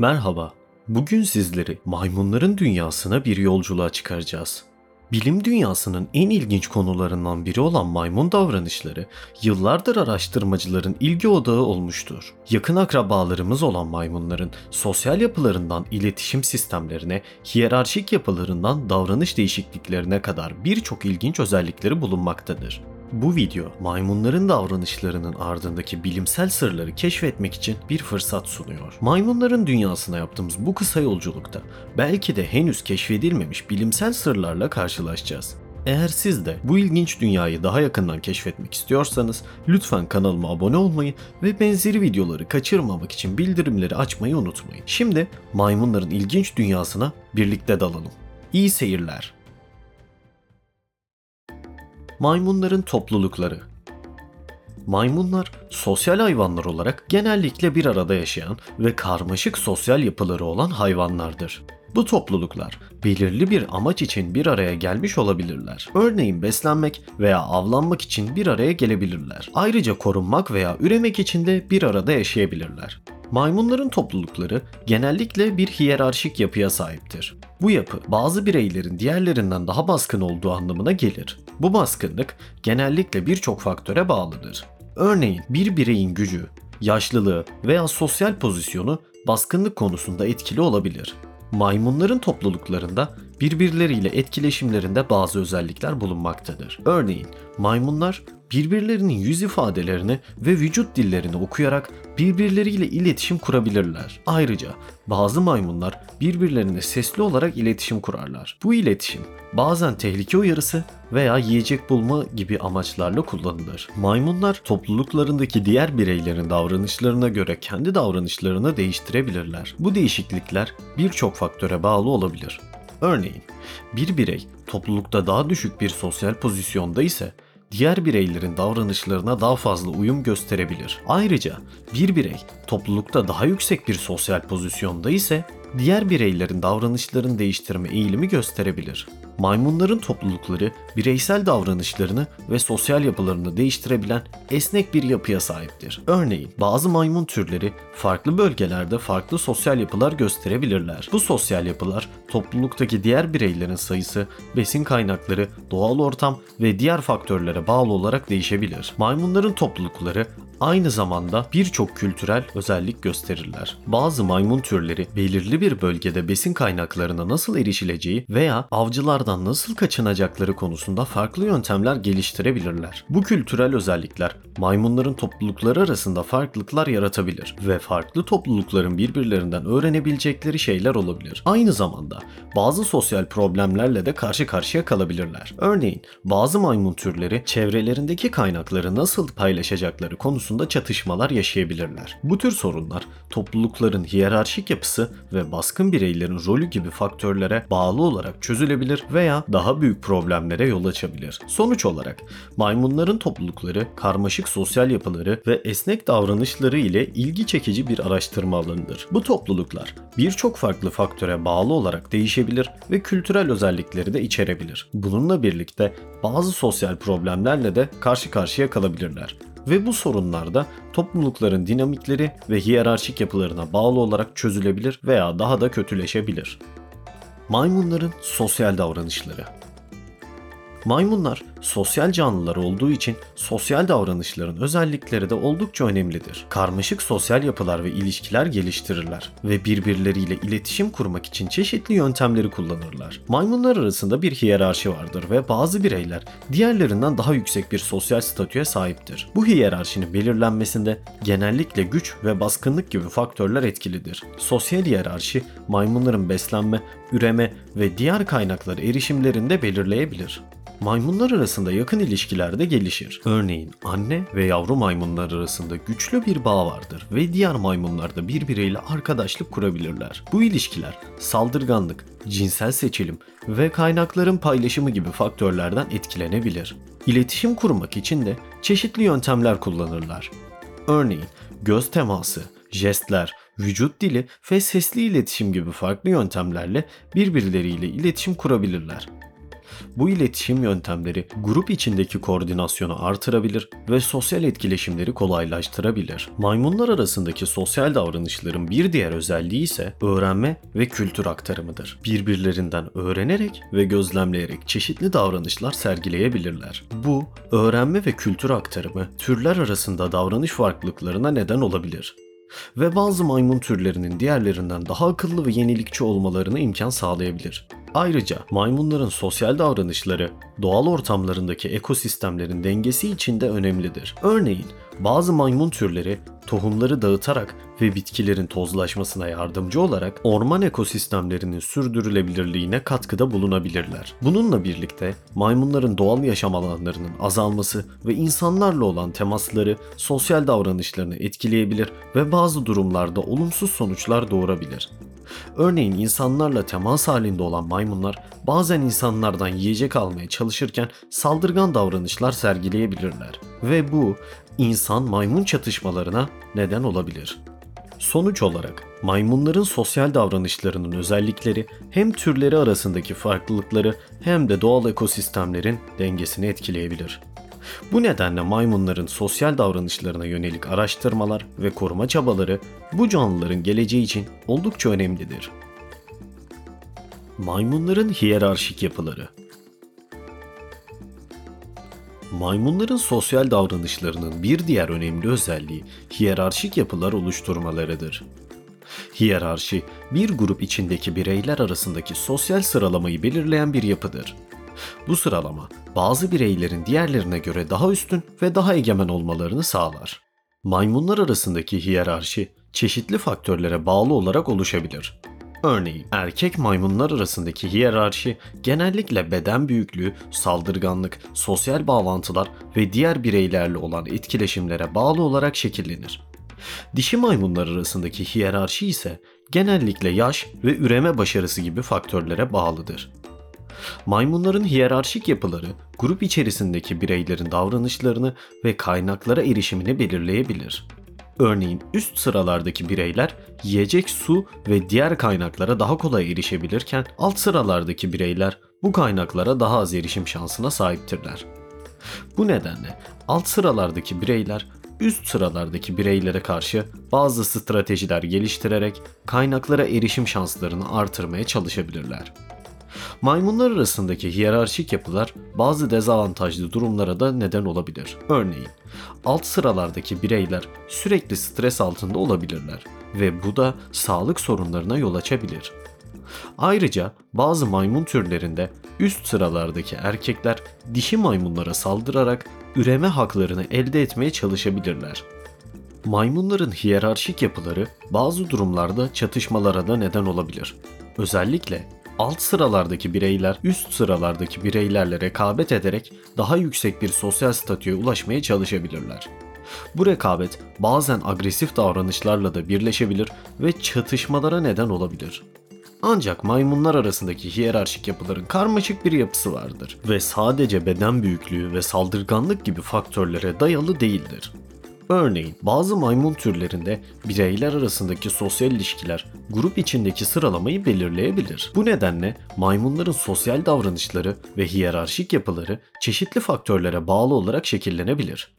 Merhaba. Bugün sizleri maymunların dünyasına bir yolculuğa çıkaracağız. Bilim dünyasının en ilginç konularından biri olan maymun davranışları yıllardır araştırmacıların ilgi odağı olmuştur. Yakın akrabalarımız olan maymunların sosyal yapılarından iletişim sistemlerine, hiyerarşik yapılarından davranış değişikliklerine kadar birçok ilginç özellikleri bulunmaktadır. Bu video maymunların davranışlarının ardındaki bilimsel sırları keşfetmek için bir fırsat sunuyor. Maymunların dünyasına yaptığımız bu kısa yolculukta belki de henüz keşfedilmemiş bilimsel sırlarla karşılaşacağız. Eğer siz de bu ilginç dünyayı daha yakından keşfetmek istiyorsanız lütfen kanalıma abone olmayı ve benzeri videoları kaçırmamak için bildirimleri açmayı unutmayın. Şimdi maymunların ilginç dünyasına birlikte dalalım. İyi seyirler. Maymunların toplulukları Maymunlar sosyal hayvanlar olarak genellikle bir arada yaşayan ve karmaşık sosyal yapıları olan hayvanlardır. Bu topluluklar belirli bir amaç için bir araya gelmiş olabilirler. Örneğin beslenmek veya avlanmak için bir araya gelebilirler. Ayrıca korunmak veya üremek için de bir arada yaşayabilirler. Maymunların toplulukları genellikle bir hiyerarşik yapıya sahiptir. Bu yapı bazı bireylerin diğerlerinden daha baskın olduğu anlamına gelir. Bu baskınlık genellikle birçok faktöre bağlıdır. Örneğin bir bireyin gücü, yaşlılığı veya sosyal pozisyonu baskınlık konusunda etkili olabilir. Maymunların topluluklarında birbirleriyle etkileşimlerinde bazı özellikler bulunmaktadır. Örneğin maymunlar birbirlerinin yüz ifadelerini ve vücut dillerini okuyarak birbirleriyle iletişim kurabilirler. Ayrıca bazı maymunlar birbirlerine sesli olarak iletişim kurarlar. Bu iletişim bazen tehlike uyarısı veya yiyecek bulma gibi amaçlarla kullanılır. Maymunlar topluluklarındaki diğer bireylerin davranışlarına göre kendi davranışlarını değiştirebilirler. Bu değişiklikler birçok faktöre bağlı olabilir. Örneğin bir birey toplulukta daha düşük bir sosyal pozisyonda ise diğer bireylerin davranışlarına daha fazla uyum gösterebilir. Ayrıca bir birey toplulukta daha yüksek bir sosyal pozisyonda ise diğer bireylerin davranışlarını değiştirme eğilimi gösterebilir. Maymunların toplulukları bireysel davranışlarını ve sosyal yapılarını değiştirebilen esnek bir yapıya sahiptir. Örneğin bazı maymun türleri farklı bölgelerde farklı sosyal yapılar gösterebilirler. Bu sosyal yapılar topluluktaki diğer bireylerin sayısı, besin kaynakları, doğal ortam ve diğer faktörlere bağlı olarak değişebilir. Maymunların toplulukları aynı zamanda birçok kültürel özellik gösterirler. Bazı maymun türleri belirli bir bölgede besin kaynaklarına nasıl erişileceği veya avcılardan nasıl kaçınacakları konusunda farklı yöntemler geliştirebilirler. Bu kültürel özellikler maymunların toplulukları arasında farklılıklar yaratabilir ve farklı toplulukların birbirlerinden öğrenebilecekleri şeyler olabilir. Aynı zamanda bazı sosyal problemlerle de karşı karşıya kalabilirler. Örneğin bazı maymun türleri çevrelerindeki kaynakları nasıl paylaşacakları konusunda çatışmalar yaşayabilirler. Bu tür sorunlar toplulukların hiyerarşik yapısı ve baskın bireylerin rolü gibi faktörlere bağlı olarak çözülebilir veya daha büyük problemlere yol açabilir. Sonuç olarak maymunların toplulukları, karmaşık sosyal yapıları ve esnek davranışları ile ilgi çekici bir araştırma alanıdır. Bu topluluklar birçok farklı faktöre bağlı olarak değişebilir ve kültürel özellikleri de içerebilir. Bununla birlikte bazı sosyal problemlerle de karşı karşıya kalabilirler ve bu sorunlar da toplulukların dinamikleri ve hiyerarşik yapılarına bağlı olarak çözülebilir veya daha da kötüleşebilir. Maymunların sosyal davranışları Maymunlar sosyal canlılar olduğu için sosyal davranışların özellikleri de oldukça önemlidir. Karmaşık sosyal yapılar ve ilişkiler geliştirirler ve birbirleriyle iletişim kurmak için çeşitli yöntemleri kullanırlar. Maymunlar arasında bir hiyerarşi vardır ve bazı bireyler diğerlerinden daha yüksek bir sosyal statüye sahiptir. Bu hiyerarşinin belirlenmesinde genellikle güç ve baskınlık gibi faktörler etkilidir. Sosyal hiyerarşi maymunların beslenme, üreme ve diğer kaynaklara erişimlerinde belirleyebilir. Maymunlar arasında yakın ilişkiler de gelişir. Örneğin anne ve yavru maymunlar arasında güçlü bir bağ vardır ve diğer maymunlar da birbiriyle arkadaşlık kurabilirler. Bu ilişkiler saldırganlık, cinsel seçilim ve kaynakların paylaşımı gibi faktörlerden etkilenebilir. İletişim kurmak için de çeşitli yöntemler kullanırlar. Örneğin göz teması, jestler, vücut dili ve sesli iletişim gibi farklı yöntemlerle birbirleriyle iletişim kurabilirler. Bu iletişim yöntemleri grup içindeki koordinasyonu artırabilir ve sosyal etkileşimleri kolaylaştırabilir. Maymunlar arasındaki sosyal davranışların bir diğer özelliği ise öğrenme ve kültür aktarımıdır. Birbirlerinden öğrenerek ve gözlemleyerek çeşitli davranışlar sergileyebilirler. Bu, öğrenme ve kültür aktarımı türler arasında davranış farklılıklarına neden olabilir ve bazı maymun türlerinin diğerlerinden daha akıllı ve yenilikçi olmalarına imkan sağlayabilir. Ayrıca maymunların sosyal davranışları doğal ortamlarındaki ekosistemlerin dengesi için de önemlidir. Örneğin bazı maymun türleri tohumları dağıtarak ve bitkilerin tozlaşmasına yardımcı olarak orman ekosistemlerinin sürdürülebilirliğine katkıda bulunabilirler. Bununla birlikte maymunların doğal yaşam alanlarının azalması ve insanlarla olan temasları sosyal davranışlarını etkileyebilir ve bazı durumlarda olumsuz sonuçlar doğurabilir. Örneğin insanlarla temas halinde olan maymunlar bazen insanlardan yiyecek almaya çalışırken saldırgan davranışlar sergileyebilirler ve bu insan maymun çatışmalarına neden olabilir. Sonuç olarak maymunların sosyal davranışlarının özellikleri hem türleri arasındaki farklılıkları hem de doğal ekosistemlerin dengesini etkileyebilir. Bu nedenle maymunların sosyal davranışlarına yönelik araştırmalar ve koruma çabaları bu canlıların geleceği için oldukça önemlidir. Maymunların hiyerarşik yapıları Maymunların sosyal davranışlarının bir diğer önemli özelliği hiyerarşik yapılar oluşturmalarıdır. Hiyerarşi, bir grup içindeki bireyler arasındaki sosyal sıralamayı belirleyen bir yapıdır. Bu sıralama bazı bireylerin diğerlerine göre daha üstün ve daha egemen olmalarını sağlar. Maymunlar arasındaki hiyerarşi çeşitli faktörlere bağlı olarak oluşabilir. Örneğin erkek maymunlar arasındaki hiyerarşi genellikle beden büyüklüğü, saldırganlık, sosyal bağlantılar ve diğer bireylerle olan etkileşimlere bağlı olarak şekillenir. Dişi maymunlar arasındaki hiyerarşi ise genellikle yaş ve üreme başarısı gibi faktörlere bağlıdır. Maymunların hiyerarşik yapıları grup içerisindeki bireylerin davranışlarını ve kaynaklara erişimini belirleyebilir. Örneğin üst sıralardaki bireyler yiyecek, su ve diğer kaynaklara daha kolay erişebilirken alt sıralardaki bireyler bu kaynaklara daha az erişim şansına sahiptirler. Bu nedenle alt sıralardaki bireyler üst sıralardaki bireylere karşı bazı stratejiler geliştirerek kaynaklara erişim şanslarını artırmaya çalışabilirler. Maymunlar arasındaki hiyerarşik yapılar bazı dezavantajlı durumlara da neden olabilir. Örneğin alt sıralardaki bireyler sürekli stres altında olabilirler ve bu da sağlık sorunlarına yol açabilir. Ayrıca bazı maymun türlerinde üst sıralardaki erkekler dişi maymunlara saldırarak üreme haklarını elde etmeye çalışabilirler. Maymunların hiyerarşik yapıları bazı durumlarda çatışmalara da neden olabilir. Özellikle alt sıralardaki bireyler üst sıralardaki bireylerle rekabet ederek daha yüksek bir sosyal statüye ulaşmaya çalışabilirler. Bu rekabet bazen agresif davranışlarla da birleşebilir ve çatışmalara neden olabilir. Ancak maymunlar arasındaki hiyerarşik yapıların karmaşık bir yapısı vardır ve sadece beden büyüklüğü ve saldırganlık gibi faktörlere dayalı değildir. Örneğin bazı maymun türlerinde bireyler arasındaki sosyal ilişkiler grup içindeki sıralamayı belirleyebilir. Bu nedenle maymunların sosyal davranışları ve hiyerarşik yapıları çeşitli faktörlere bağlı olarak şekillenebilir.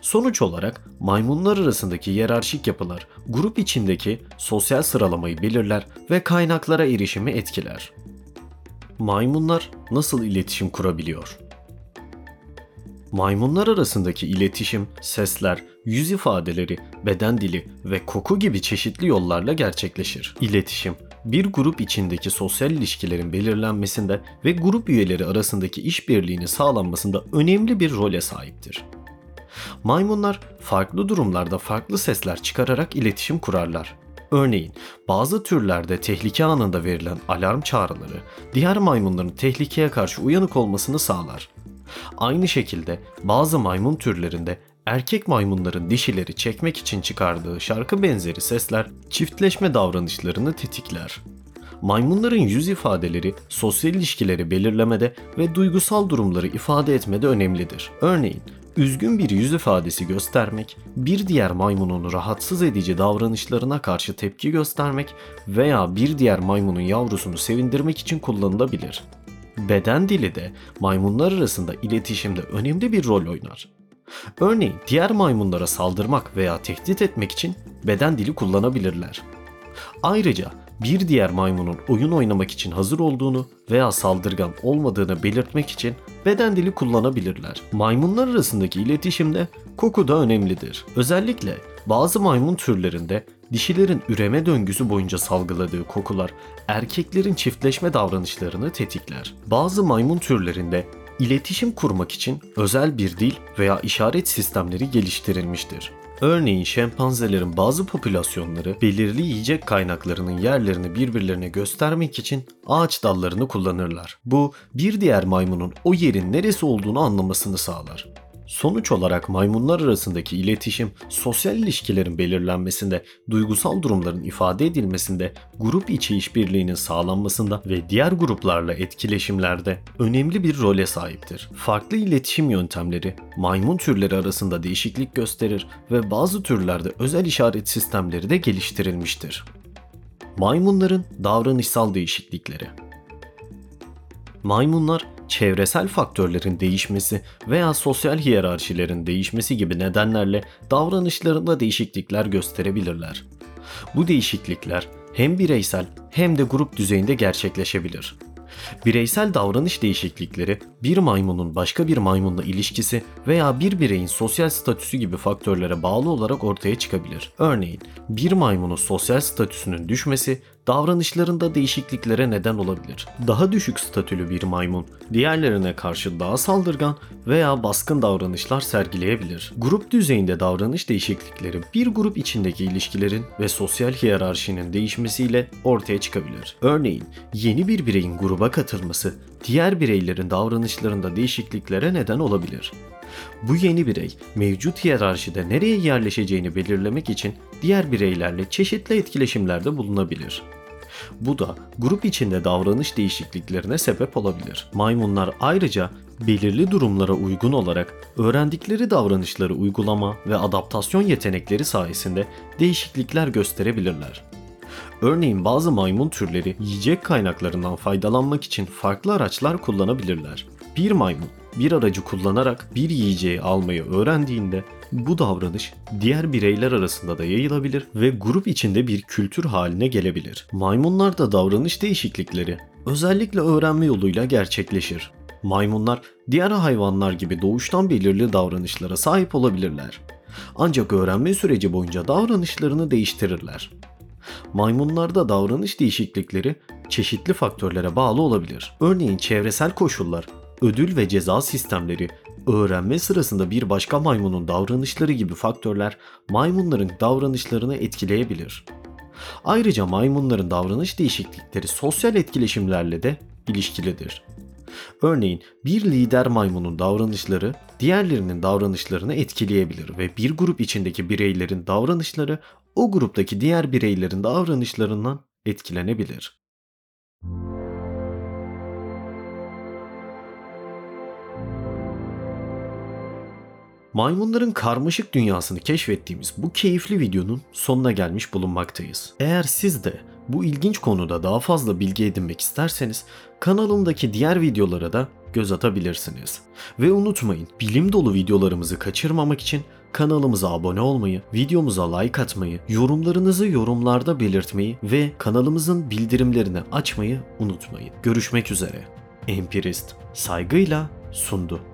Sonuç olarak maymunlar arasındaki hiyerarşik yapılar grup içindeki sosyal sıralamayı belirler ve kaynaklara erişimi etkiler. Maymunlar nasıl iletişim kurabiliyor? Maymunlar arasındaki iletişim, sesler, yüz ifadeleri, beden dili ve koku gibi çeşitli yollarla gerçekleşir. İletişim, bir grup içindeki sosyal ilişkilerin belirlenmesinde ve grup üyeleri arasındaki işbirliğinin sağlanmasında önemli bir role sahiptir. Maymunlar farklı durumlarda farklı sesler çıkararak iletişim kurarlar. Örneğin bazı türlerde tehlike anında verilen alarm çağrıları diğer maymunların tehlikeye karşı uyanık olmasını sağlar. Aynı şekilde bazı maymun türlerinde erkek maymunların dişileri çekmek için çıkardığı şarkı benzeri sesler çiftleşme davranışlarını tetikler. Maymunların yüz ifadeleri sosyal ilişkileri belirlemede ve duygusal durumları ifade etmede önemlidir. Örneğin üzgün bir yüz ifadesi göstermek, bir diğer maymunun rahatsız edici davranışlarına karşı tepki göstermek veya bir diğer maymunun yavrusunu sevindirmek için kullanılabilir. Beden dili de maymunlar arasında iletişimde önemli bir rol oynar. Örneğin diğer maymunlara saldırmak veya tehdit etmek için beden dili kullanabilirler. Ayrıca bir diğer maymunun oyun oynamak için hazır olduğunu veya saldırgan olmadığını belirtmek için beden dili kullanabilirler. Maymunlar arasındaki iletişimde koku da önemlidir. Özellikle bazı maymun türlerinde dişilerin üreme döngüsü boyunca salgıladığı kokular erkeklerin çiftleşme davranışlarını tetikler. Bazı maymun türlerinde iletişim kurmak için özel bir dil veya işaret sistemleri geliştirilmiştir. Örneğin şempanzelerin bazı popülasyonları belirli yiyecek kaynaklarının yerlerini birbirlerine göstermek için ağaç dallarını kullanırlar. Bu bir diğer maymunun o yerin neresi olduğunu anlamasını sağlar. Sonuç olarak maymunlar arasındaki iletişim, sosyal ilişkilerin belirlenmesinde, duygusal durumların ifade edilmesinde, grup içi işbirliğinin sağlanmasında ve diğer gruplarla etkileşimlerde önemli bir role sahiptir. Farklı iletişim yöntemleri maymun türleri arasında değişiklik gösterir ve bazı türlerde özel işaret sistemleri de geliştirilmiştir. Maymunların davranışsal değişiklikleri Maymunlar çevresel faktörlerin değişmesi veya sosyal hiyerarşilerin değişmesi gibi nedenlerle davranışlarında değişiklikler gösterebilirler. Bu değişiklikler hem bireysel hem de grup düzeyinde gerçekleşebilir. Bireysel davranış değişiklikleri bir maymunun başka bir maymunla ilişkisi veya bir bireyin sosyal statüsü gibi faktörlere bağlı olarak ortaya çıkabilir. Örneğin bir maymunun sosyal statüsünün düşmesi davranışlarında değişikliklere neden olabilir. Daha düşük statülü bir maymun diğerlerine karşı daha saldırgan veya baskın davranışlar sergileyebilir. Grup düzeyinde davranış değişiklikleri bir grup içindeki ilişkilerin ve sosyal hiyerarşinin değişmesiyle ortaya çıkabilir. Örneğin yeni bir bireyin gruba katılması diğer bireylerin davranışlarında değişikliklere neden olabilir. Bu yeni birey mevcut hiyerarşide nereye yerleşeceğini belirlemek için diğer bireylerle çeşitli etkileşimlerde bulunabilir. Bu da grup içinde davranış değişikliklerine sebep olabilir. Maymunlar ayrıca belirli durumlara uygun olarak öğrendikleri davranışları uygulama ve adaptasyon yetenekleri sayesinde değişiklikler gösterebilirler. Örneğin bazı maymun türleri yiyecek kaynaklarından faydalanmak için farklı araçlar kullanabilirler. Bir maymun bir aracı kullanarak bir yiyeceği almayı öğrendiğinde bu davranış diğer bireyler arasında da yayılabilir ve grup içinde bir kültür haline gelebilir. Maymunlarda davranış değişiklikleri özellikle öğrenme yoluyla gerçekleşir. Maymunlar diğer hayvanlar gibi doğuştan belirli davranışlara sahip olabilirler. Ancak öğrenme süreci boyunca davranışlarını değiştirirler. Maymunlarda davranış değişiklikleri çeşitli faktörlere bağlı olabilir. Örneğin çevresel koşullar, ödül ve ceza sistemleri, öğrenme sırasında bir başka maymunun davranışları gibi faktörler maymunların davranışlarını etkileyebilir. Ayrıca maymunların davranış değişiklikleri sosyal etkileşimlerle de ilişkilidir. Örneğin bir lider maymunun davranışları diğerlerinin davranışlarını etkileyebilir ve bir grup içindeki bireylerin davranışları o gruptaki diğer bireylerin davranışlarından etkilenebilir. Maymunların karmaşık dünyasını keşfettiğimiz bu keyifli videonun sonuna gelmiş bulunmaktayız. Eğer siz de bu ilginç konuda daha fazla bilgi edinmek isterseniz kanalımdaki diğer videolara da göz atabilirsiniz. Ve unutmayın bilim dolu videolarımızı kaçırmamak için kanalımıza abone olmayı, videomuza like atmayı, yorumlarınızı yorumlarda belirtmeyi ve kanalımızın bildirimlerini açmayı unutmayın. Görüşmek üzere. Empirist saygıyla sundu.